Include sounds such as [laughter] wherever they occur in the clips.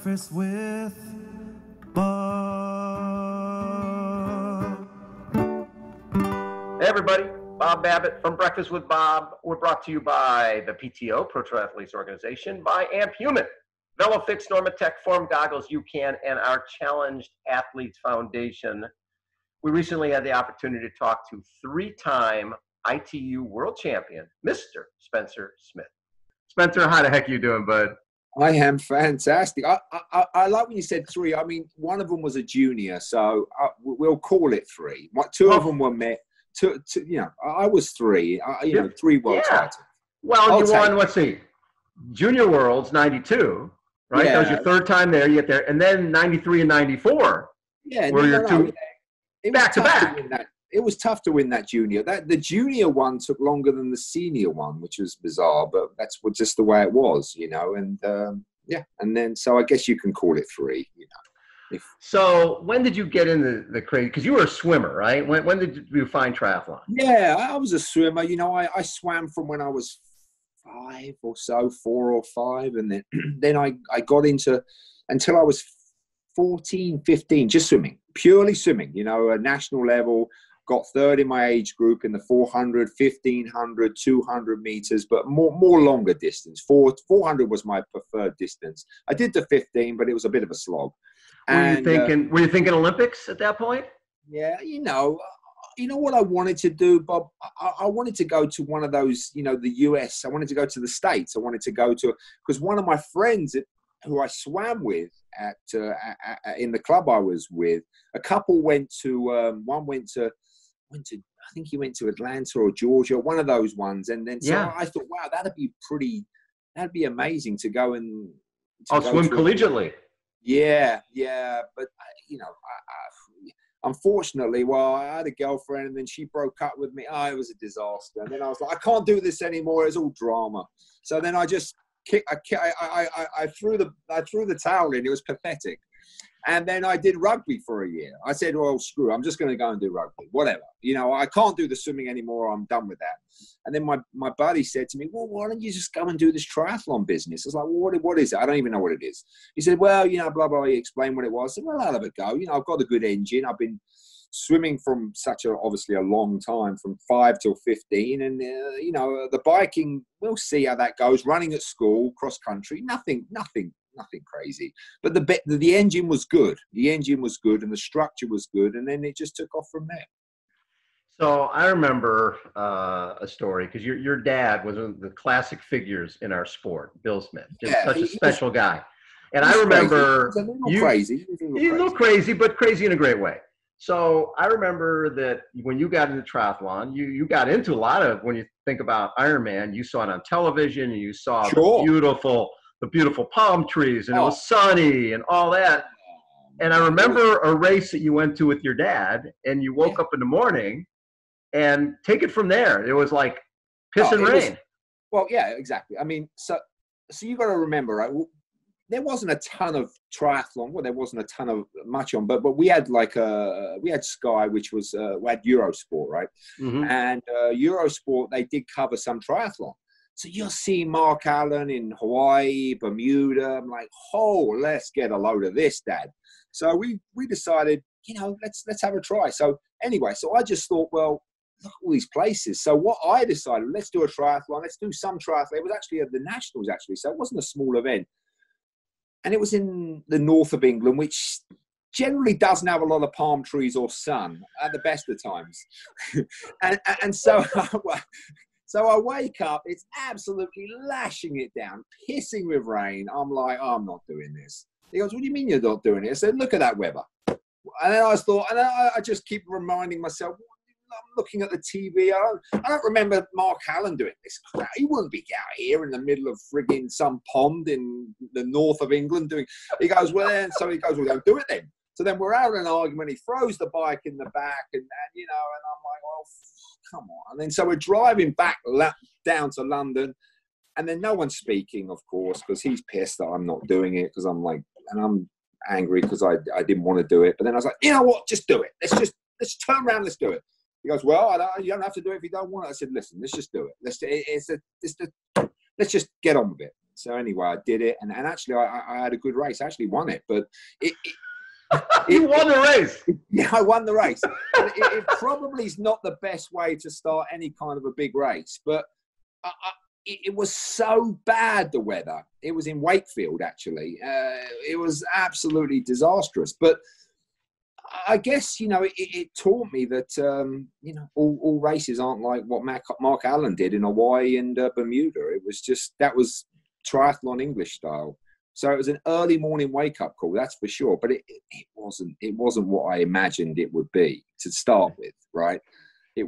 Breakfast with Bob. Hey everybody, Bob Babbitt from Breakfast with Bob. We're brought to you by the PTO, Pro Triathletes Organization, by Amp Human, VeloFix, Normatec, Form Goggles, You Can, and our Challenged Athletes Foundation. We recently had the opportunity to talk to three-time ITU World Champion, Mr. Spencer Smith. Spencer, how the heck are you doing, bud? I am fantastic. I, I, I like when you said three. I mean, one of them was a junior, so uh, we'll call it three. My, two of them were met. Two, two, you know, I was three. I, you know, three world Yeah. titles. Well, I'll you won, it. let's see, Junior Worlds 92, right? That was your third time there. You get there. And then 93 and 94. Yeah, Were no, your no, two no, back to back? that. It was tough to win that junior. That the junior one took longer than the senior one, which was bizarre, but that's just the way it was, you know. And um, yeah, and then so I guess you can call it three. You know, if So when did you get into the crazy? Because you were a swimmer, right? When, when did you find triathlon? Yeah, I was a swimmer. You know, I, I swam from when I was five or so, four or five, and then [clears throat] then I, I got into until I was 14, 15, just swimming, purely swimming. You know, a national level. Got third in my age group in the 400, 1500, 200 meters, but more more longer distance. Four, 400 was my preferred distance. I did the 15, but it was a bit of a slog. Were you And, uh, thinking? were you thinking Olympics at that point? yeah, you know, you know what I wanted to do, Bob. I, I wanted to go to one of those, you know, the US. I wanted to go to the states. I wanted to go to because one of my friends who I swam with at uh, a- a- in the club I was with, a couple went to um, one went to went to I think he went to Atlanta or Georgia, one of those ones, and then so Yeah. I thought, wow, that'd be pretty, that'd be amazing to go and to I'll go swim to a- collegiately. yeah, yeah, but I- you know, I, I, unfortunately, well, I had a girlfriend, and then she broke up with me. Oh, it was a disaster. And then I was like, I can't do this anymore. It's all drama. So then I just kick, I, I, I, I, I threw the, I threw the towel in. It was pathetic. And then I did rugby for a year. I said, well, screw. I'm just going to go and do rugby, whatever. You know, I can't do the swimming anymore. I'm done with that. And then my, my buddy said to me, well, why don't you just go and do this triathlon business? I was like, well, what, what is it? I don't even know what it is. He said, well, you know, blah, blah. He explained what it was. I said, well, I'll have a go. You know, I've got a good engine. I've been swimming from such a, obviously a long time, from five till 15. And, uh, you know, the biking, we'll see how that goes. Running at school, cross country, nothing, nothing, nothing crazy. But the, be- the, engine was good. The engine was good and the structure was good. And then it just took off from there. So I remember uh, a story because your your dad was one of the classic figures in our sport, Bill Smith, just Yeah, such a he was- special guy. And I crazy. remember little you- crazy. He was a little He's a little crazy. crazy, but crazy in a great way. So I remember that when you got into triathlon, you you got into a lot of when you think about Ironman, you saw it on television, and you saw Sure. beautiful the beautiful palm trees, and it Oh. was sunny and all that. And I remember a race that you went to with your dad, and you woke up in the morning, and take it from there. It was like piss Oh, and it was- rain. Well, yeah, exactly. I mean, so so you got to remember, right? There wasn't a ton of triathlon. Well, there wasn't a ton of much on, but but we had like a we had Sky, which was uh, we had Eurosport, right? Mhm. And uh, Eurosport they did cover some triathlon. So you'll see Mark Allen in Hawaii, Bermuda. I'm like, oh, let's get a load of this, Dad. So we we decided, you know, let's let's have a try. So anyway, so I just thought, well, look at all these places. So what I decided, let's do a triathlon. Let's do some triathlon. It was actually at the Nationals, actually. So it wasn't a small event. And it was in the north of England, which generally doesn't have a lot of palm trees or sun at the best of times. [laughs] and, and so, [laughs] so I wake up, it's absolutely lashing it down, pissing with rain. I'm like, oh, I'm not doing this. He goes, what do you mean you're not doing it? I said, look at that weather. And then I thought, and I, just keep reminding myself, I'm looking at the TV. I don't, I don't remember Mark Allen doing this crap. He wouldn't be out here in the middle of frigging some pond in the north of England doing. He goes, well, then, so he goes, well, don't do it then. So then we're out in an argument. He throws the bike in the back, and, and you know, and I'm like, well, come on. And then so we're driving back down to London, and then no one's speaking, of course, because he's pissed that I'm not doing it because I'm like, and I'm angry because I, I didn't want to do it. But then I was like, you know what? Just do it. Let's just let's turn around. Let's do it. He goes, well, don't, you don't have to do it if you don't want it. I said, listen, let's just do it. Let's. it- It's a, it's let's just get on with it. So anyway, I did it, and, and actually, I, I had a good race. I actually won it, but it, it you won the race. [laughs] yeah, I won the race. it, it, probably is not the best way to start any kind of a big race, but I, I, it, it, was so bad the weather. It was in Wakefield actually. Uh, it was absolutely disastrous. But I guess you know it, it taught me that um, you know all, all, races aren't like what Mark, Mark Allen did in Hawaii and uh, Bermuda. It was just that was triathlon English style. So it was an early morning wake up call, that's for sure. But it, it wasn't it wasn't what I imagined it would be to start with, right? It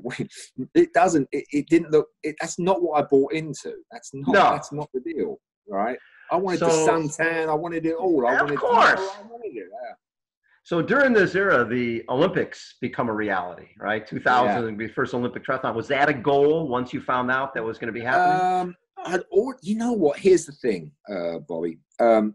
[laughs] it doesn't it, it didn't look it, that's not what I bought into. That's not no. that's not the deal, right? I wanted so, the suntan. I wanted it all. I wanted, of course. I wanted it. Yeah. So during this era, the Olympics become a reality, right? 2000, yeah. the first Olympic triathlon. Was that a goal once you found out that was going to be happening? Um, I'd, or, you know what? Here's the thing, uh, Bobby. Um,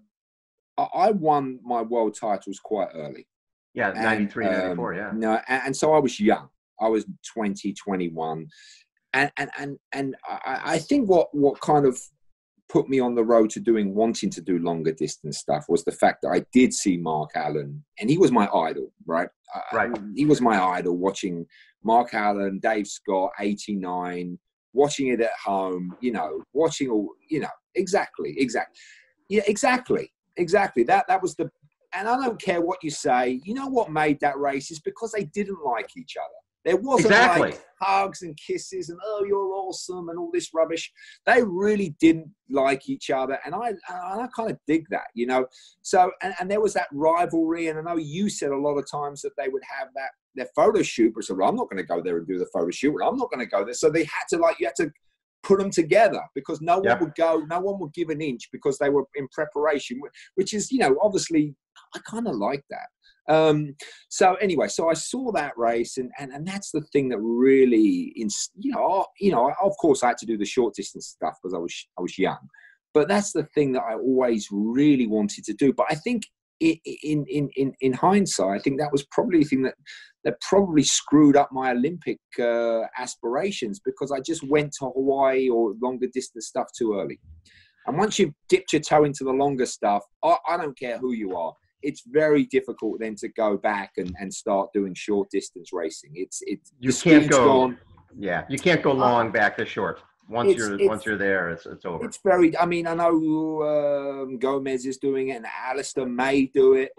I, I, won my world titles quite early. Yeah, 93, and, 94, um, yeah. No, and, and, so I was young. I was 20, 21. And, and, and, and I, I think what, what kind of put me on the road to doing wanting to do longer distance stuff was the fact that I did see Mark Allen and he was my idol, right? Right. he was my idol watching Mark Allen, Dave Scott, 89, watching it at home, you know, watching all, you know, exactly, exactly. Yeah, exactly, exactly. That that was the, and I don't care what you say. You know what made that race is because they didn't like each other. There wasn't exactly. like hugs and kisses and oh you're awesome and all this rubbish. They really didn't like each other, and I and I kind of dig that, you know. So and, and there was that rivalry, and I know you said a lot of times that they would have that their photo shoot, but said, well, I'm not going to go there and do the photo shoot, and I'm not going to go there. So they had to like you had to put them together because no yep. one would go, no one would give an inch because they were in preparation, which is you know obviously I kind of like that. Um, so anyway, so I saw that race, and, and and that's the thing that really, in, you know, you know, of course I had to do the short distance stuff because I was I was young, but that's the thing that I always really wanted to do. But I think in in in in hindsight, I think that was probably the thing that that probably screwed up my Olympic uh, aspirations because I just went to Hawaii or longer distance stuff too early. And once you've dipped your toe into the longer stuff, I, I don't care who you are it's very difficult then to go back and, and start doing short distance racing. It's it's you can't go. Gone. Yeah, you can't go long uh, back to short. Once it's, you're it's, once you're there, it's it's over. It's very. I mean, I know um, Gomez is doing it, and Alistair may do it.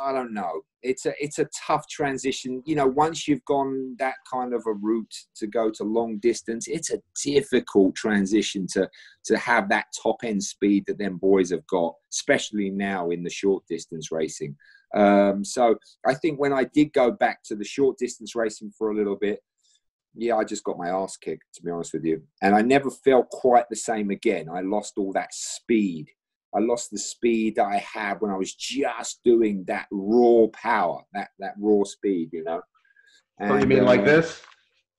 I don't know. It's a it's a tough transition. You know, once you've gone that kind of a route to go to long distance, it's a difficult transition to to have that top end speed that them boys have got, especially now in the short distance racing. Um, so I think when I did go back to the short distance racing for a little bit, yeah, I just got my ass kicked, to be honest with you. And I never felt quite the same again. I lost all that speed I lost the speed that I had when I was just doing that raw power, that that raw speed, you know. And, oh, you mean uh, like this?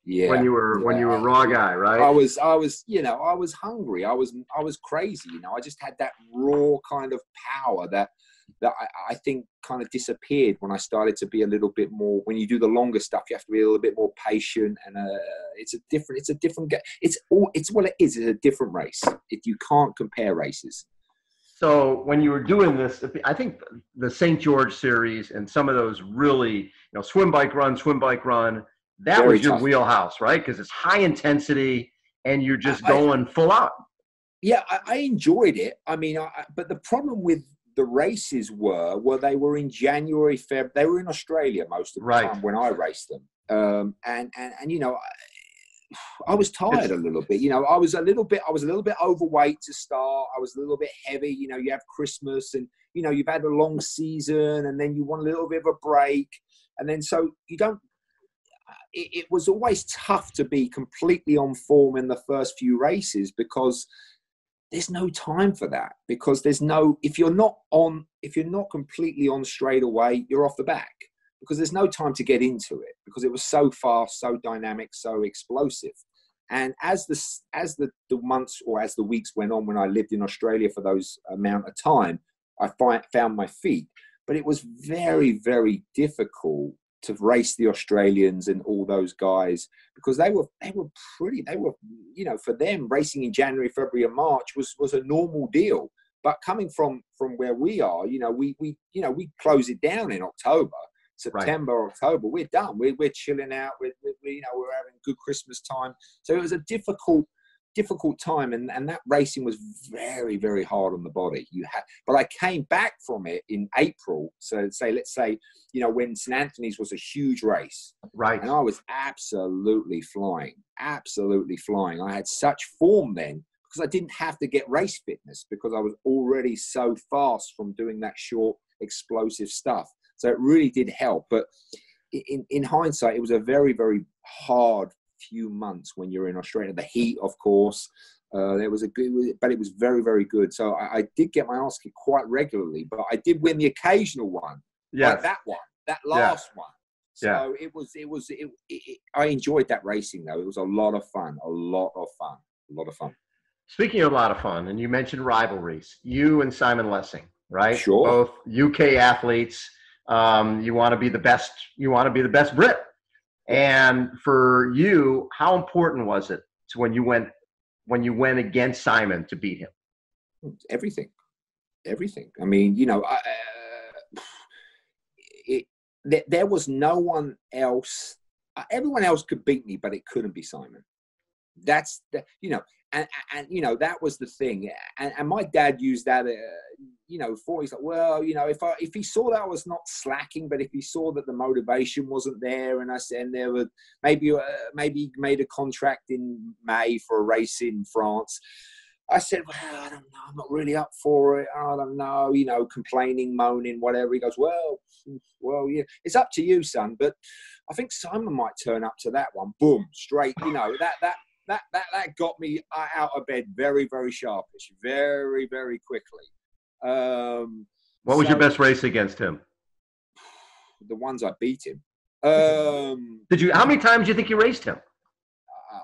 Yeah. When you were yeah. when you were raw guy, right? I was I was you know I was hungry. I was I was crazy. You know I just had that raw kind of power that that I, I think kind of disappeared when I started to be a little bit more. When you do the longer stuff, you have to be a little bit more patient, and uh, it's a different. It's a different. It's all. It's what it is. It's a different race. If you can't compare races. So when you were doing this, I think the St. George series and some of those really, you know, swim bike run, swim bike run, that Very was your tough. wheelhouse, right? Because it's high intensity and you're just going I, full out. Yeah, I, I enjoyed it. I mean, I, but the problem with the races were, well, they were in January, Feb. They were in Australia most of the right. time when I raced them. Um, and, and, and, you know, [sighs] I was tired a little bit. You know, I was a little bit, I was a little bit overweight to start. I was a little bit heavy. You know, you have Christmas and, you know, you've had a long season and then you want a little bit of a break. And then so you don't, uh, it, it was always tough to be completely on form in the first few races because there's no time for that because there's no, if you're not on, if you're not completely on straight away, you're off the back because there's no time to get into it because it was so fast, so dynamic, so explosive. And as the as the, the months or as the weeks went on, when I lived in Australia for those amount of time, I find, found my feet. But it was very very difficult to race the Australians and all those guys because they were they were pretty they were you know for them racing in January, February, and March was was a normal deal. But coming from from where we are, you know, we we you know we close it down in October, September, right. October. We're done. We're we're chilling out. We're, we're you know we're having good Christmas time. So it was a difficult difficult time and, and that racing was very very hard on the body you had but i came back from it in april so say let's say you know when st anthony's was a huge race right and i was absolutely flying absolutely flying i had such form then because i didn't have to get race fitness because i was already so fast from doing that short explosive stuff so it really did help but in, in hindsight it was a very very hard few months when you're in Australia. The heat, of course. Uh, there was a good, but it was very, very good. So I, I, did get my ass kicked quite regularly, but I did win the occasional one. Yeah, like that one, that last yeah. one. So yeah. it was, it was, it, it, I enjoyed that racing though. It was a lot of fun, a lot of fun, a lot of fun. Speaking of a lot of fun, and you mentioned rivalries, you and Simon Lessing, right? Sure. Both UK athletes. Um, you want to be the best. You want to be the best Brit. And for you, how important was it to when you went when you went against Simon to beat him? Everything, everything. I mean, you know, I, uh, it, there, was no one else. Everyone else could beat me, but it couldn't be Simon. That's the, you know, and, and you know that was the thing. And, and my dad used that. Uh, you know, for he's like, well, you know, if I if he saw that I was not slacking, but if he saw that the motivation wasn't there, and I said and there were maybe uh, maybe made a contract in May for a race in France. I said, well, I don't know, I'm not really up for it. I don't know, you know, complaining, moaning, whatever. He goes, well, well, yeah, it's up to you, son. But I think Simon might turn up to that one. Boom, straight. You know, that that that that that got me out of bed very, very sharpish, very, very quickly. Um, what was so, your best race against him? [sighs] The ones I beat him. Um, Did you? How many times do you think you raced him?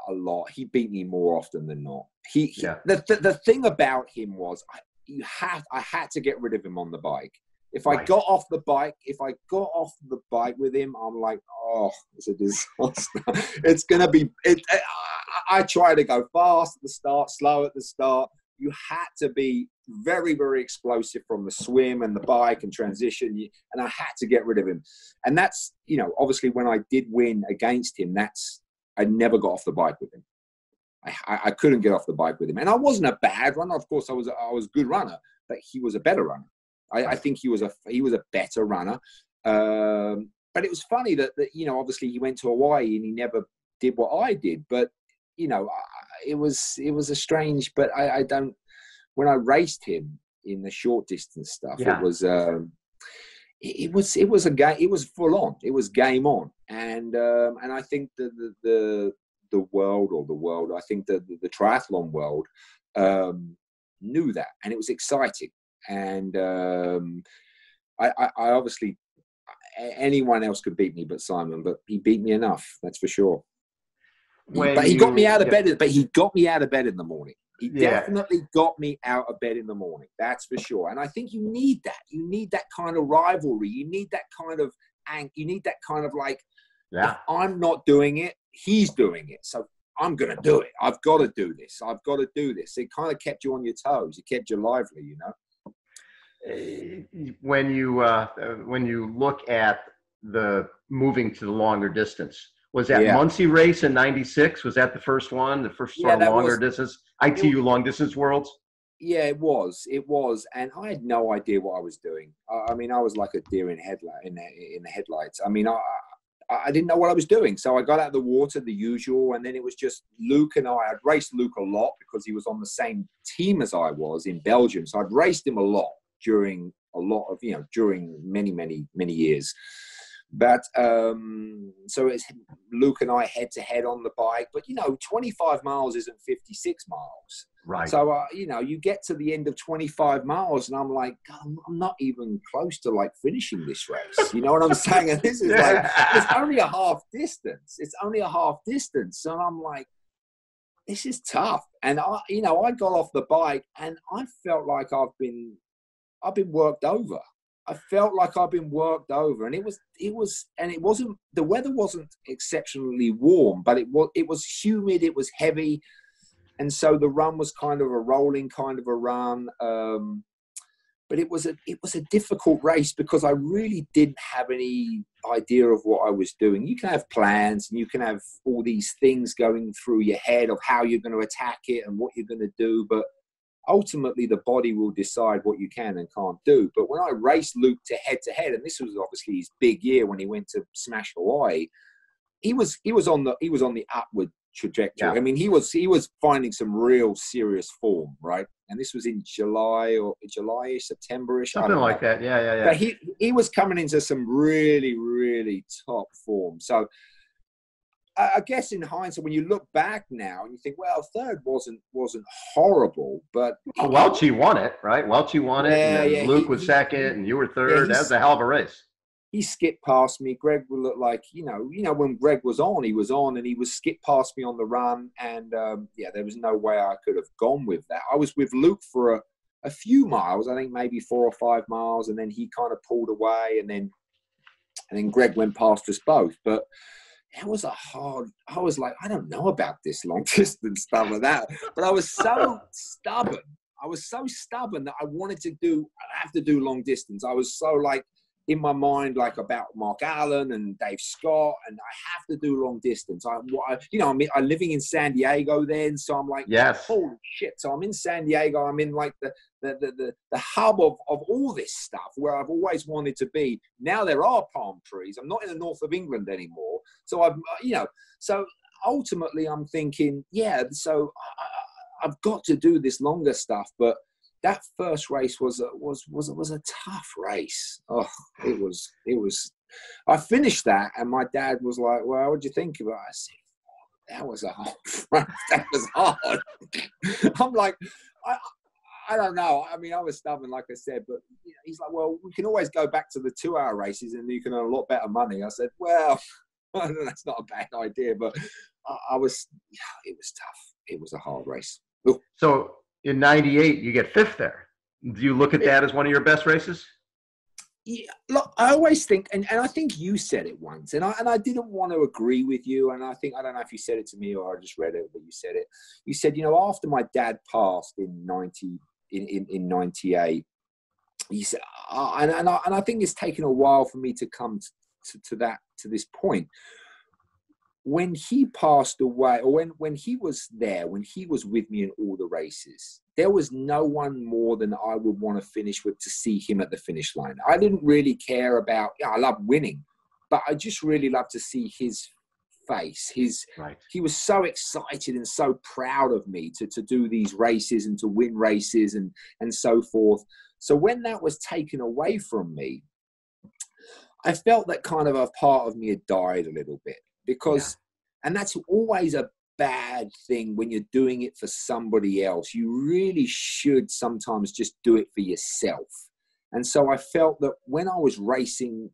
A lot. He beat me more often than not. He, he yeah. the, the, the thing about him was I, you have I had to get rid of him on the bike. If I got off the bike, if I got off the bike with him, I'm like, oh, it's a disaster. [laughs] it's gonna be. It, I, I try to go fast at the start, slow at the start. You had to be very, very explosive from the swim and the bike and transition. And I had to get rid of him. And that's, you know, obviously when I did win against him, that's, I never got off the bike with him. I, I couldn't get off the bike with him. And I wasn't a bad runner. Of course, I was, I was a good runner, but he was a better runner. I, I think he was a, he was a better runner. Um, but it was funny that, that, you know, obviously he went to Hawaii and he never did what I did. But, you know, it was, it was a strange, but I, I don't, when I raced him in the short distance stuff, yeah. it was um, it, was it was a game. It was full on. It was game on, and um, and I think the, the the the world or the world, I think the the, the triathlon world um, knew that, and it was exciting. And um, I, I, I obviously anyone else could beat me but Simon, but he beat me enough. That's for sure. When but he you, got me out of bed. But he got me out of bed in the morning. He yeah. definitely got me out of bed in the morning. That's for sure. And I think you need that. You need that kind of rivalry. You need that kind of and you need that kind of like, yeah. I'm not doing it, he's doing it. So I'm going to do it. I've got to do this. I've got to do this. It kind of kept you on your toes. It kept you lively, you know. Eh, when you uh, when you look at the moving to the longer distance, was that yeah. Muncie race in '96? Was that the first one, the first yeah, sort of longer was, distance? ITU was, long distance worlds. Yeah, it was. It was, and I had no idea what I was doing. I, I mean, I was like a deer in headlight in the, in the headlights. I mean, I I didn't know what I was doing. So I got out of the water, the usual, and then it was just Luc and I. I'd raced Luc a lot because he was on the same team as I was in Belgium. So I'd raced him a lot during a lot of you know during many many many years. But um, so it's Luc and I head to head on the bike. But you know, 25 miles isn't 56 miles. Right. So uh, you know, you get to the end of 25 miles, and I'm like, I'm not even close to like finishing this race. You know what I'm [laughs] saying? And this is like, [laughs] it's only a half distance. It's only a half distance, and I'm like, this is tough. And I, you know, I got off the bike, and I felt like I've been, I've been worked over. I felt like I've been worked over, and it was it was, and it wasn't. The weather wasn't exceptionally warm, but it was it was humid. It was heavy, and so the run was kind of a rolling kind of a run. Um, but it was a it was a difficult race because I really didn't have any idea of what I was doing. You can have plans and you can have all these things going through your head of how you're going to attack it and what you're going to do, but ultimately the body will decide what you can and can't do. But when I raced Luc to head to head, and this was obviously his big year when he went to Smash Hawaii, he was he was on the he was on the upward trajectory. Yeah. I mean, he was he was finding some real serious form, right? And this was in July or July, September-ish, I Something don't like that. Yeah, yeah, yeah. But he he was coming into some really really top form. So I I guess in hindsight, when you look back now and you think, well, third wasn't wasn't horrible, but Well, Welchie won it, right? Welchie won it, Yeah, and yeah, Luc he- was he- second, and you were third. that was a hell of a race. he skipped past me. Greg would look like you know, you know, when Greg was on, he was on, and he was skipped past me on the run, and um, yeah, there was no way I could have gone with that. I was with Luc for a, a few miles, I think maybe four or five miles, and then he kind of pulled away, and then and then Greg went past us both, but. It was a hard. I was like, I don't know about this long [laughs] distance stuff like that, but I was so stubborn. I was so stubborn that I wanted to do. I have to do long distance. I was so like in my mind like about Mark Allen and Dave Scott, and I have to do long distance. I, you know, I'm, I'm living in San Diego then, so I'm like, Yes. holy shit! So I'm in San Diego. I'm in like the the the the, the hub of of all this stuff where I've always wanted to be. Now there are palm trees. I'm not in the north of England anymore, so I've uh, you know, so ultimately I'm thinking, yeah, so I- I've got to do this longer stuff, but that first race was a, was was was a tough race. Oh, it was it was. I finished that, and my dad was like, "Well, what do you think about?" it? I said, oh, "That was a hard. [laughs] that was hard." [laughs] I'm like, I. I don't know. I mean, I was stubborn, like I said, but he's like, "Well, we can always go back to the two-hour races, and you can earn a lot better money." I said, "Well, [laughs] that's not a bad idea," but I, was, yeah, it was tough. It was a hard race. So in '98, you get fifth there. Do you look at that as one of your best races? Yeah, look, I always think, and, and I think you said it once, and I and I didn't want to agree with you, and I think I don't know if you said it to me or I just read it, but you said it. You said, you know, after my dad passed in ninety in in, in ninety eight, you said, uh, and and I, and I think it's taken a while for me to come to, to that to this point. When he passed away, or when when he was there, when he was with me in all the races, there was no one more than I would want to finish with to see him at the finish line. I didn't really care about, yeah, I love winning, but I just really love to see his face. His Right. he was so excited and so proud of me to, to do these races and to win races and and so forth. So when that was taken away from me, I felt that kind of a part of me had died a little bit because, and that's always a bad thing when you're doing it for somebody else. You really should sometimes just do it for yourself. And so I felt that when I was racing,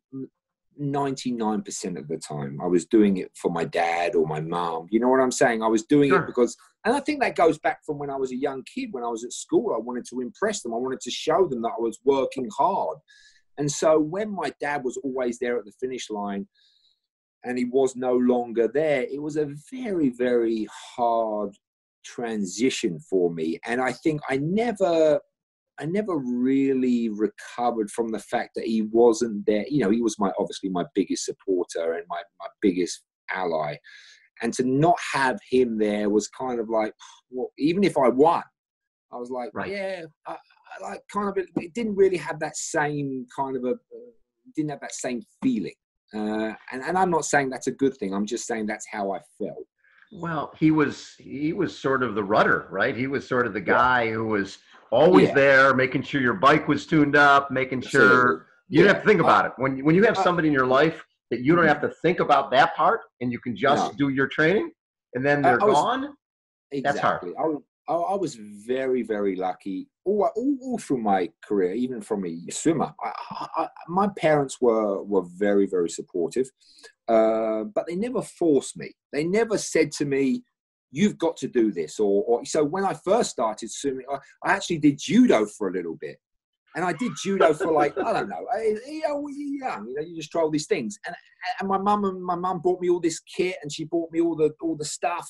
99% of the time, I was doing it for my dad or my mom. You know what I'm saying? I was doing Sure. it because, and I think that goes back from when I was a young kid, when I was at school. I wanted to impress them, I wanted to show them that I was working hard. And so when my dad was always there at the finish line and he was no longer there, it was a very, very hard transition for me. And I think I never I never really recovered from the fact that he wasn't there. You know, he was my obviously my biggest supporter and my, my biggest ally. And to not have him there was kind of like, well, even if I won, I was like, Right. yeah, I, I like kind of, it, didn't really have that same kind of a, uh, didn't have that same feeling. Uh, and, and I'm not saying that's a good thing. I'm just saying that's how I felt. Well, he was he was sort of the rudder, right? He was sort of the guy who was always Yeah. there, making sure your bike was tuned up, making sure you don't Yeah. have to think about it. When when you have Uh, somebody in your life that you don't have to think about that part, and you can just No. do your training, and then they're I was- gone. That's hard. I, was- I, was very, very lucky all, all, all through my career, even from a swimmer. I, I, my parents were were very, very supportive, uh, but they never forced me. They never said to me, "You've got to do this." Or, or so when I first started swimming, I, I actually did judo for a little bit. and I did judo for like I don't know, I, you know, you're young, you know, you just try all these things. And and my mum and my mum bought me all this kit, and she bought me all the all the stuff.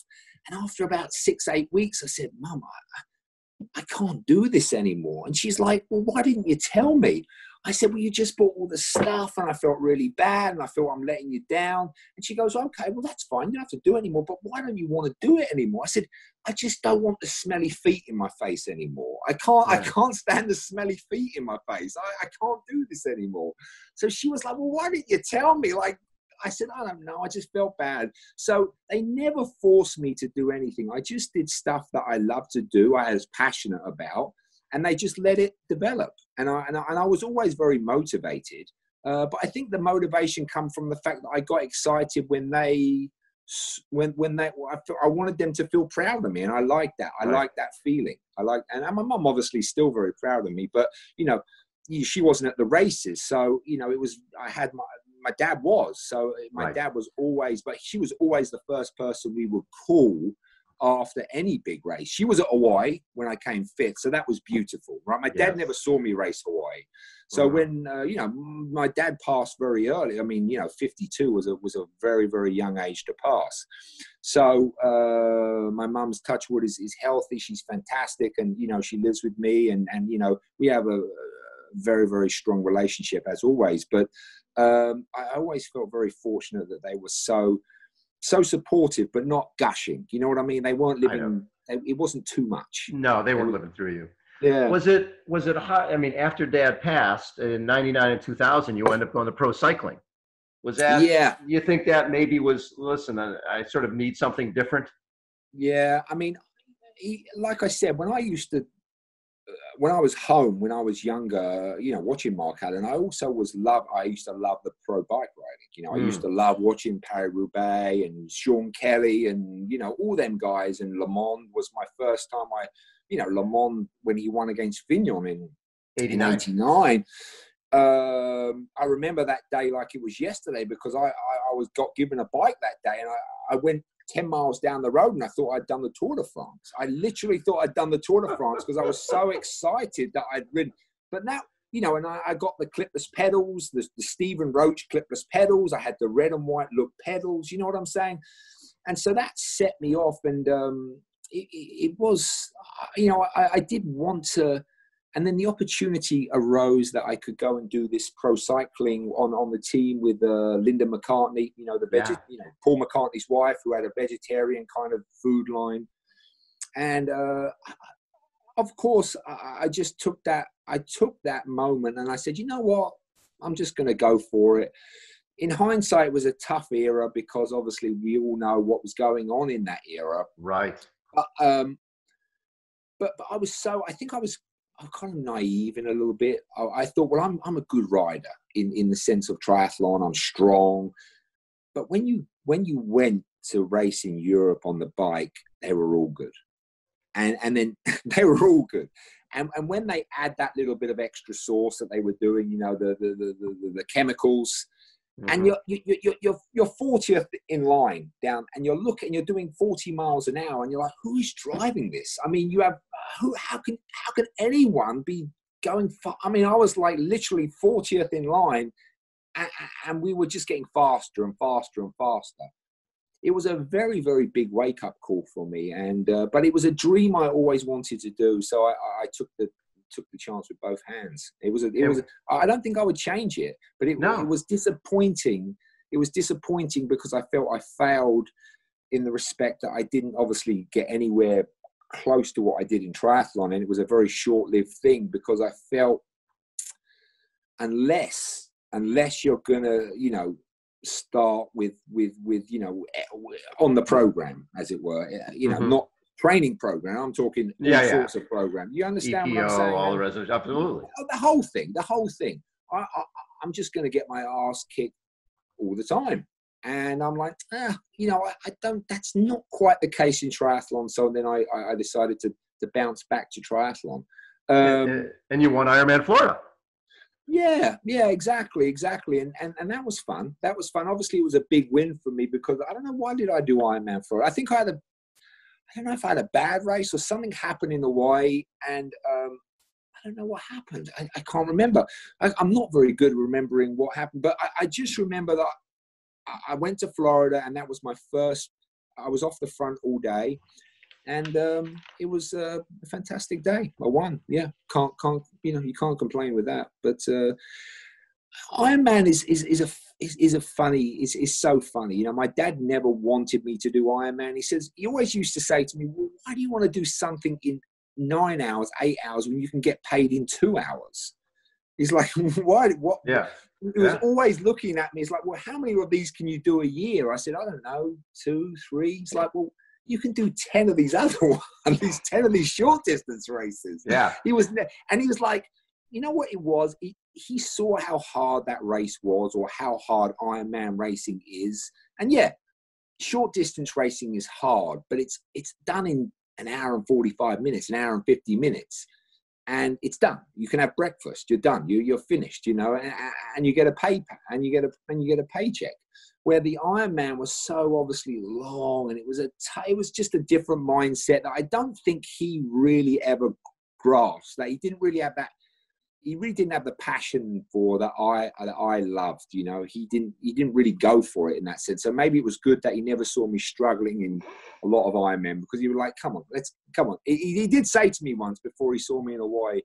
And after about six eight weeks, I said, "Mum, I, I can't do this anymore." And she's like, "Well, why didn't you tell me?" I said, Well, you just bought all the stuff and I felt really bad and I felt I'm letting you down. And she goes, Okay, well, that's fine. You don't have to do it anymore, but why don't you want to do it anymore? I said, I just don't want the smelly feet in my face anymore. I can't, I can't stand the smelly feet in my face. I, I can't do this anymore. So she was like, Well, why didn't you tell me? Like, I said, I don't know. I just felt bad. So they never forced me to do anything. I just did stuff that I loved to do, I was passionate about and they just let it develop. And I, and I, and I was always very motivated. Uh, but I think the motivation come from the fact that I got excited when they, when when they, I, felt, I wanted them to feel proud of me, and I like that. I right. like that feeling. I like, and my mum obviously still very proud of me. But you know, she wasn't at the races, so you know, it was. I had my my dad was, so my right. dad was always, but she was always the first person we would call after any big race. She was at Hawaii when I came fifth, so that was beautiful, right? My dad never saw me race Hawaii, so when uh, you know my dad passed very early, I mean, you know, 52 was a was a very very young age to pass. So uh, my mum's touchwood is is healthy. She's fantastic, and you know she lives with me, and and you know we have a very very strong relationship as always. But um, I always felt very fortunate that they were so so supportive, but not gushing. You know what I mean? They weren't living. It wasn't too much. No, they weren't living through you. Yeah. Was it? Was it hot? I mean, after Dad passed in '99 and 2000, you ended up going to pro cycling. Was that? Yeah. You think that maybe was? Listen, I, I sort of need something different. Yeah, I mean, he, like I said, when I used to when I was home, when I was younger, you know, watching Mark Allen, I also was love. I used to love the pro bike riding. You know, I mm. used to love watching Paris Roubaix and Sean Kelly and you know all them guys. And LeMond was my first time. I, you know, LeMond when he won against Fignon in 89. 89 um, I remember that day like it was yesterday because I, I, I was got given a bike that day and I, I went 10 miles down the road and I thought I'd done the Tour de France. I literally thought I'd done the Tour de France because I was so excited that I'd ridden. But now, you know, and I, I got the clipless pedals, the, the Stephen Roche clipless pedals. I had the red and white look pedals. You know what I'm saying? And so that set me off. And um, it, it, was, you know, I, I did want to and then the opportunity arose that I could go and do this pro cycling on, on the team with uh, Linda McCartney, you know, the veg- yeah. you know, Paul McCartney's wife, who had a vegetarian kind of food line. And uh, of course, I, I just took that. I took that moment, and I said, you know what? I'm just going to go for it. In hindsight, it was a tough era because obviously we all know what was going on in that era. Right. But, um, but, but I was so. I think I was I'm kind of naive in a little bit. I, I, thought, well, I'm I'm a good rider in in the sense of triathlon. I'm strong, but when you when you went to race in Europe on the bike, they were all good, and and then [laughs] they were all good. And, and when they add that little bit of extra sauce that they were doing, you know, the the the, the, the chemicals, Mm-hmm. and you're, you're, you're, you're 40th in line down and you're looking you're doing 40 miles an hour and you're like who is driving this i mean you have who how can how can anyone be going far i mean i was like literally 40th in line and, and we were just getting faster and faster and faster it was a very very big wake up call for me and uh, but it was a dream i always wanted to do so i, I took the took the chance with both hands. It was, a, it was. A, I don't think I would change it, but it, no. it was disappointing. It was disappointing because I felt I failed in the respect that I didn't obviously get anywhere close to what I did in triathlon, and it was a very short-lived thing because I felt unless unless you're gonna, you know, start with with with you know eh, on the program as it were eh, you know mm-hmm. not training program. I'm talking all yeah, sorts of program. You understand EPO, what I'm saying? All the rest of it, absolutely. Oh, the whole thing, the whole thing. I, I, I'm just going to get my ass kicked all the time. And I'm like, ah, you know, I, I, don't, that's not quite the case in triathlon. So then I, I decided to, to bounce back to triathlon. Um, and, and you won Ironman Florida. Yeah, yeah, exactly, exactly, and, and and that was fun. That was fun. Obviously, it was a big win for me because I don't know why did I do Ironman Florida. I think I had a I don't know if I had a bad race or something happened in the way, and um, I don't know what happened. I, I can't remember. I, am not very good remembering what happened, but I, I just remember that I, I went to Florida and that was my first. I was off the front all day, and um, it was a fantastic day. I won. Yeah, can't can't you know you can't complain with that. But uh, Ironman is is is a is, is a funny is is so funny. You know, my dad never wanted me to do Iron Man. He says he always used to say to me, "Well, why do you want to do something in nine hours, eight hours when you can get paid in two hours?" He's like, [laughs] "Why? What?" Yeah. He was Yeah. always looking at me. He's like, "Well, how many of these can you do a year?" I said, "I don't know, two, three. He's like, "Well." You can do ten of these [laughs] other ones, these ten of these short distance races Yeah. he was and he was like you know what it was he, he saw how hard that race was or how hard ironman racing is. And yeah short distance racing is hard but it's it's done in an hour and 45 minutes an hour and 50 minutes. And it's done. You can have breakfast. You're done. You, you're finished you know and, and you get a paper, and you get a and you get a paycheck. Where the Ironman was so obviously long and it was a t- it was just a different mindset that I don't think he really ever grasped. That he didn't really have that he really didn't have the passion for that I that I loved you know he didn't he didn't really go for it in that sense so maybe it was good that he never saw me struggling in a lot of Ironman because he was like come on let's come on he, he did say to me once before he saw me in Hawaii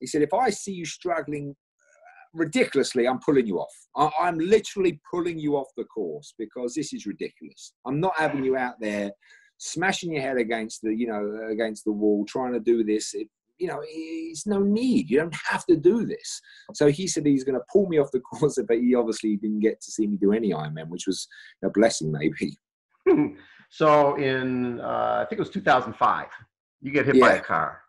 he said if I see you struggling uh, ridiculously, I'm pulling you off. I, I'm literally pulling you off the course because this is ridiculous. I'm not having you out there smashing your head against the, you know, against the wall, trying to do this. It, you know, it's no need. You don't have to do this. So he said he's going to pull me off the course, but he obviously didn't get to see me do any Ironman, which was a blessing, maybe. [laughs] so in uh, I think it was 2005, you get hit by a car,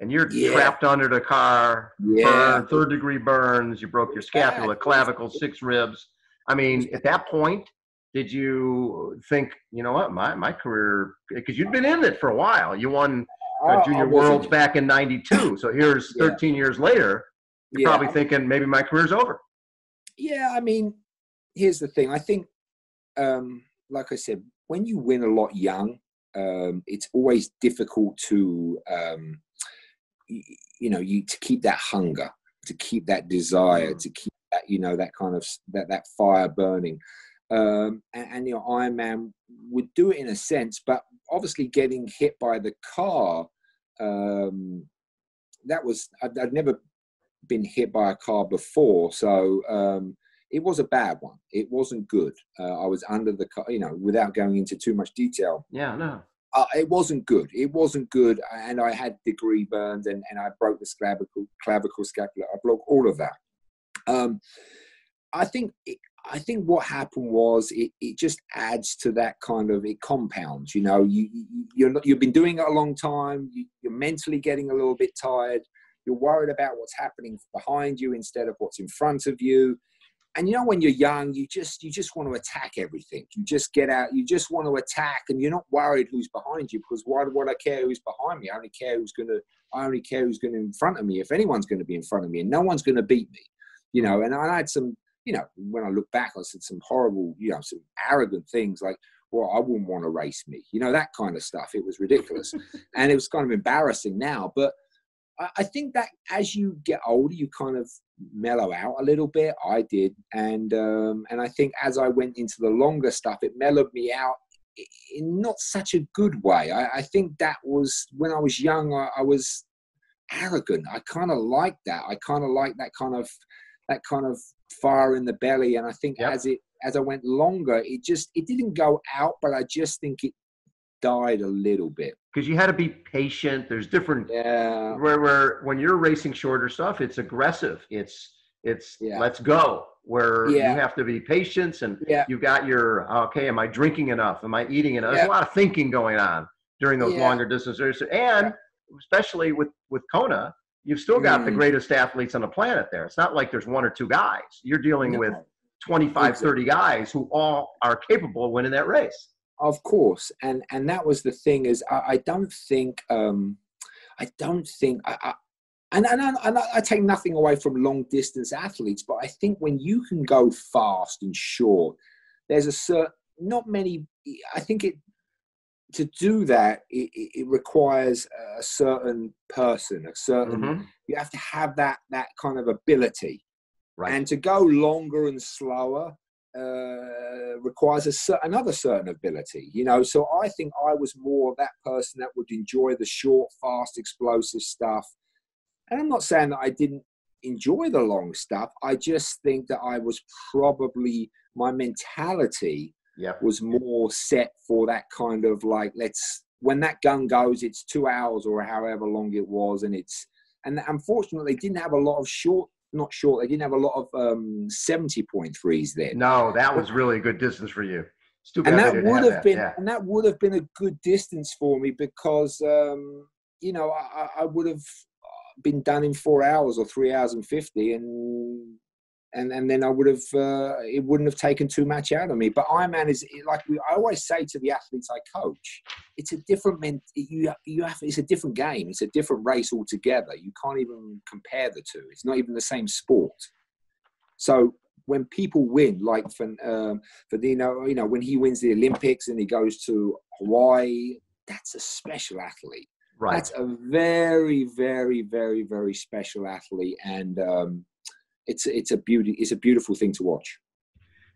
and you're Yeah. trapped under the car. Yeah. Burn, third degree burns. You broke your scapula, clavicle, six ribs. I mean, at that point, did you think, you know what, my my career? Because you'd been in it for a while. You won uh, I junior worlds back in '92. [clears throat] So here's Yeah. 13 years later. You're Yeah. probably thinking maybe my career's over. Yeah, I mean, here's the thing. I think, um, like I said, when you win a lot young, um, it's always difficult to, um, you, you know, you to keep that hunger, to keep that desire, Mm. to keep that, you know, that kind of that that fire burning. Um, and, and you know, Iron Man would do it in a sense, but obviously getting hit by the car, um, that was I'd, I'd never been hit by a car before, so um, it was a bad one. It wasn't good. Uh, I was under the car, you know, without going into too much detail. Yeah, no. Uh, it wasn't good. It wasn't good, and I had degree burns, and, and I broke the clavicle, clavicle scapula. I broke all of that. Um, I think it, I think what happened was it, it just adds to that kind of it compounds. You know, you, you you're not, you've been doing it a long time. You, you're mentally getting a little bit tired. You're worried about what's happening behind you instead of what's in front of you. And you know, when you're young, you just you just want to attack everything. You just get out. You just want to attack, and you're not worried who's behind you because why would I care who's behind me? I only care who's to. I only care who's to in front of me. If anyone's to be in front of me, and no one's to beat me, you know. And I had some, you know, when I look back, I said some horrible, you know, some arrogant things like, "Well, I wouldn't want to race me," you know, that kind of stuff. It was ridiculous, [laughs] and it was kind of embarrassing now, but. I- I think that as you get older, you kind of mellow out a little bit. I did, and um, and I think as I went into the longer stuff, it mellowed me out in not such a good way. I, I think that was when I was young. I, I was arrogant. I kind of liked that. I kind of liked that kind of that kind of fire in the belly. And I think Yep. as it as I went longer, it just it didn't go out, but I just think it died a little bit. Because you had to be patient. There's different Yeah. where where when you're racing shorter stuff, it's aggressive. It's it's Yeah. let's go. Where Yeah. you have to be patient and Yeah. you've got your okay. Am I drinking enough? Am I eating enough? There's a lot of thinking going on during those longer distances, and especially with with Kona, you've still got the Mm. greatest athletes on the planet there. It's not like there's one or two guys. You're dealing with 25, Exactly. 30 guys who all are capable of winning that race. of course and and that was the thing is i, I don't think um i don't think i, I and, and, I, and I- I take nothing away from long distance athletes but i think when you can go fast and short there's a certain not many i think it to do that, it, it requires a certain person, a certain. Mhm. You have to have that that kind of ability, Right. and to go longer and slower uh, requires a another certain ability. You know, so I think I was more that person that would enjoy the short, fast, explosive stuff. And I'm not saying that I didn't enjoy the long stuff. I just think that I was probably my mentality Yep. was more set for that kind of like let's when that gun goes it's two hours or however long it was and it's and unfortunately they didn't have a lot of short not short they didn't have a lot of um 70.3s then No, that was really a good distance for you. And that would have have that. been Yeah. and that would have been a good distance for me because um you know i, I- I would have been done in four hours or three hours and 50 and and and then i would have uh, it wouldn't have taken too much out of me. But ironman is like we, i always say to the athletes i coach it's a different men you you have it's a different game. It's a different race altogether. You can't even compare the two. It's not even the same sport. So when people win, like for um, for you know, you know, when he wins the Olympics and he goes to Hawaii, that's a special athlete. Right. That's a very, very, very, very special athlete, and um, it's it's a beauty. It's a beautiful thing to watch.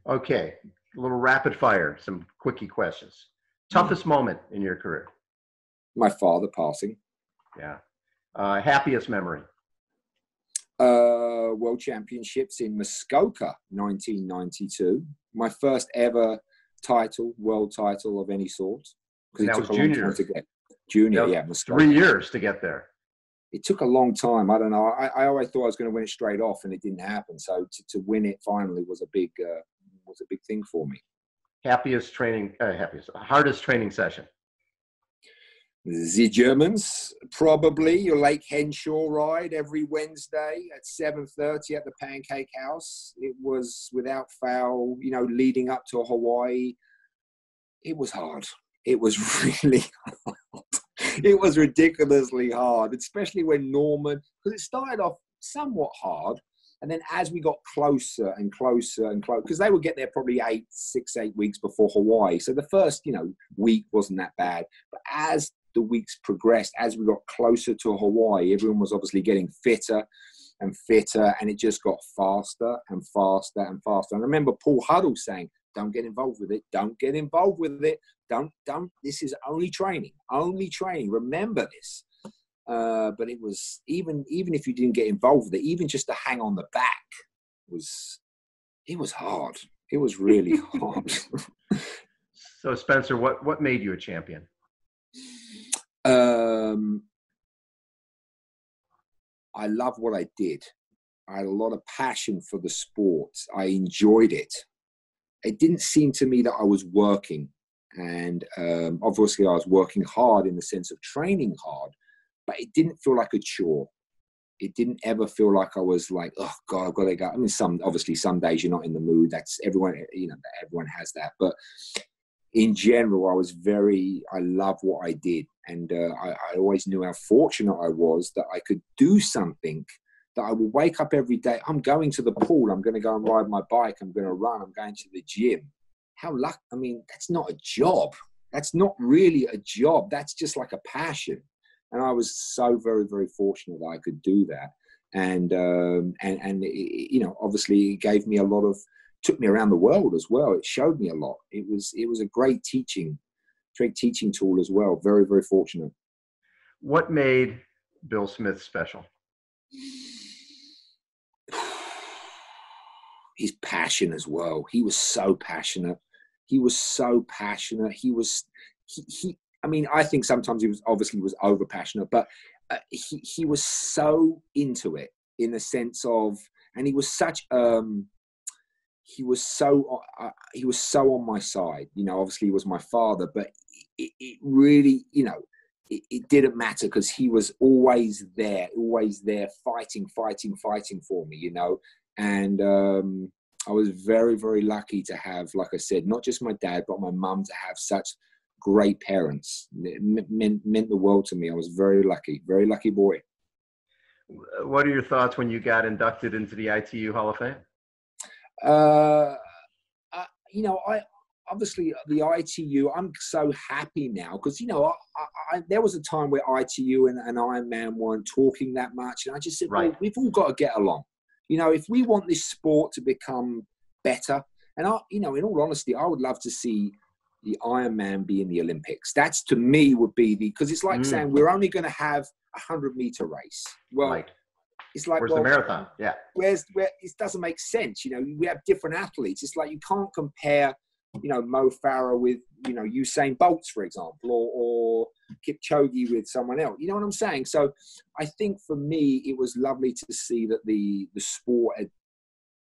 Okay. A little rapid fire, some quickie questions. Toughest moment in your career? My father passing, Yeah. Uh, happiest memory? uh, World Championships in Muskoka, 1992. My first ever title, world title of any sort, because That it was took a long junior. time to get. Junior, yeah, Muskoka. Three years to get there. It took a long time. I don't know. I, I always thought I was going to win it straight off, and it didn't happen. So to, to win it finally was a big uh, was a big thing for me. Happiest training, uh, happiest, hardest training session? The Germans probably your Lake Henshaw ride every Wednesday at seven thirty at the Pancake House. It was without fail. You know, leading up to Hawaii, it was hard. It was [laughs] really hard. [laughs] It was ridiculously hard, especially when Norman, because it started off somewhat hard, and then as we got closer and closer and closer, because they would get there probably eight, six, eight weeks before Hawaii. So the first, you know, week wasn't that bad, but as the weeks progressed, as we got closer to Hawaii, everyone was obviously getting fitter and fitter, and it just got faster and faster and faster. And I remember Paul Huddle saying, "Don't get involved with it. Don't get involved with it. Don't, don't. This is only training. Only training. Remember this." Uh, but it was even even if you didn't get involved with it, even just to hang on the back was it was hard. It was really [laughs] hard. So Spencer, what, what made you a champion? Um, I love what I did. I had a lot of passion for the sport. I enjoyed it. It didn't seem to me that I was working, and um, obviously I was working hard in the sense of training hard, but it didn't feel like a chore. It didn't ever feel like I was like, oh God, I've got to go. I mean, some obviously some days you're not in the mood. That's everyone, you know, everyone has that. But in general, I was very, I love what I did. And uh, I, I always knew how fortunate I was that I could do something that I would wake up every day. I'm going to the pool. I'm going to go and ride my bike. I'm going to run. I'm going to the gym. How luck? I mean, that's not a job. That's not really a job. That's just like a passion. And I was so very, very fortunate that I could do that. And um, and and it, you know, obviously, it gave me a lot of took me around the world as well. It showed me a lot. It was it was a great teaching, great teaching tool as well. Very very fortunate. What made Bill Smith special? His passion as well. He was so passionate. He was so passionate. He was he. he I mean, I think sometimes he was obviously was over passionate, but uh, he he was so into it in the sense of, and he was such um he was so uh, he was so on my side you know obviously he was my father but it, it really you know it, it didn't matter because he was always there always there fighting fighting fighting for me you know and um i was very very lucky to have like i said not just my dad but my mum to have such great parents it meant, meant the world to me i was very lucky very lucky boy What are your thoughts when you got inducted into the ITU Hall of Fame? uh, uh, you know, I obviously the ITU. I'm so happy now because you know I, I, I, there was a time where ITU and, and Ironman weren't talking that much, and I just said, Right. well, we've all got to get along. You know, if we want this sport to become better, and I, you know, in all honesty, I would love to see the Ironman be in the Olympics. That's to me would be the because it's like Mm. saying we're only going to have a hundred meter race. Well, right. it's like Where's well, the marathon? Yeah. where's where it doesn't make sense. You know, we have different athletes. It's like you can't compare, you know, Mo Farah with you know Usain Bolts, for example, or, or Kipchoge with someone else. You know what I'm saying? So I think for me, it was lovely to see that the the sport had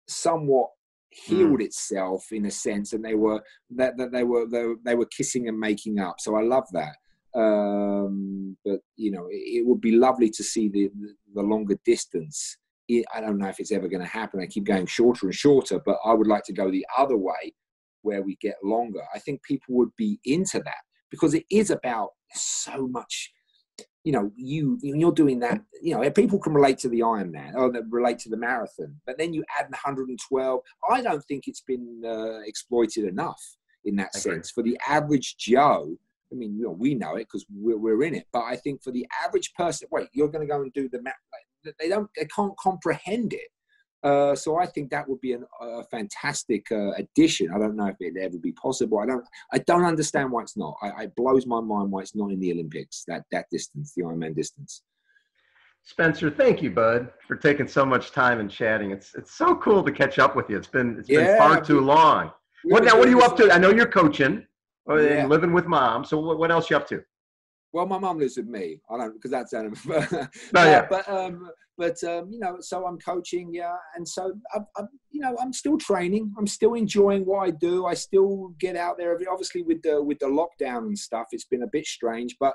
somewhat healed itself in a sense, and they were that, that they were they, were- they were kissing and making up. So I love that. Um, but you know, it, it would be lovely to see the the, the longer distance it, I don't know if it's ever going to happen. They keep going shorter and shorter, but I would like to go the other way where we get longer. I think people would be into that because it is about so much. You know, you you're doing that. You know, people can relate to the Ironman or relate to the marathon, but then you add 112. I don't think it's been uh, exploited enough in that sense for the average Joe. I mean, you know, we know it because we're, we're in it. But I think for the average person, wait, you're going to go and do the map. Like, they don't, they can't comprehend it. Uh, so I think that would be an, a fantastic uh, addition. I don't know if it'd ever be possible. I don't. I don't understand why it's not. I, it blows my mind why it's not in the Olympics. That that distance, the Ironman distance. Spencer, thank you, bud, for taking so much time and chatting. It's it's so cool to catch up with you. It's been it's been far too long. What now? What are you up to? I know you're coaching uh, Yeah. and living with mom. So what, what else you up to? Well, my mum lives with me. I don't because that's animal. [laughs] Oh, Uh, yeah. But um, but um, you know, so I'm coaching, yeah, and so I'm, I'm, you know, I'm still training. I'm still enjoying what I do. I still get out there. Every, obviously, with the with the lockdown and stuff, it's been a bit strange. But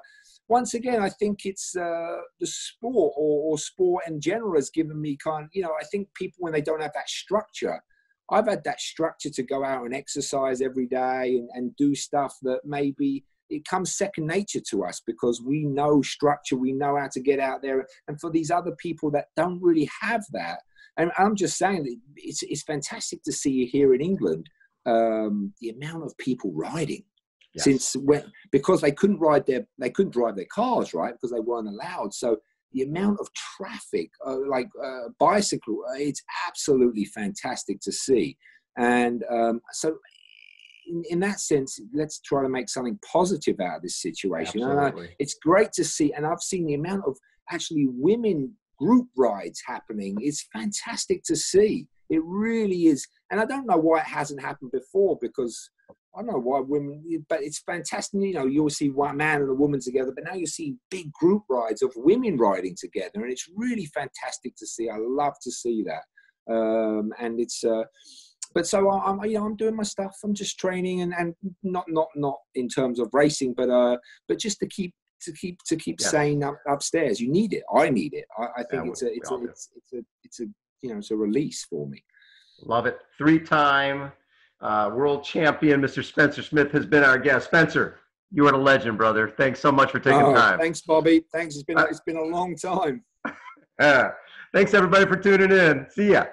once again, I think it's uh, the sport or, or sport in general has given me kind. You know, I think people when they don't have that structure. I've had that structure to go out and exercise every day and, and do stuff that maybe it comes second nature to us because we know structure, we know how to get out there. And for these other people that don't really have that, and I'm just saying that it's, it's fantastic to see you here in England um, the amount of people riding. Yes. Since when, because they couldn't ride their, they couldn't drive their cars, right? Because they weren't allowed. So the amount of traffic, uh, like uh, bicycle, uh, it's absolutely fantastic to see. And um, so, in, in that sense, let's try to make something positive out of this situation. And I- Absolutely. it's great to see, and I've seen the amount of actually women group rides happening. It's fantastic to see. It really is, and I don't know why it hasn't happened before because I don't know why women, but it's fantastic. You know, you'll see one man and a woman together, but now you see big group rides of women riding together, and it's really fantastic to see. I love to see that, um, and it's. Uh, but so I- I'm, you know, I'm doing my stuff. I'm just training, and, and not not not in terms of racing, but uh, but just to keep to keep to keep Yes. sane up, upstairs. You need it. I need it. I, I think Yeah, it's we- a it's a, it's it's a it's a you know it's a release for me. Love it. Three time uh, world champion, Mr. Spencer Smith, has been our guest. Spencer, you are a legend, brother. Thanks so much for taking Oh, time. Thanks, Bobby. Thanks. It's been Uh, it's been a long time. [laughs] Thanks, everybody, for tuning in. See ya.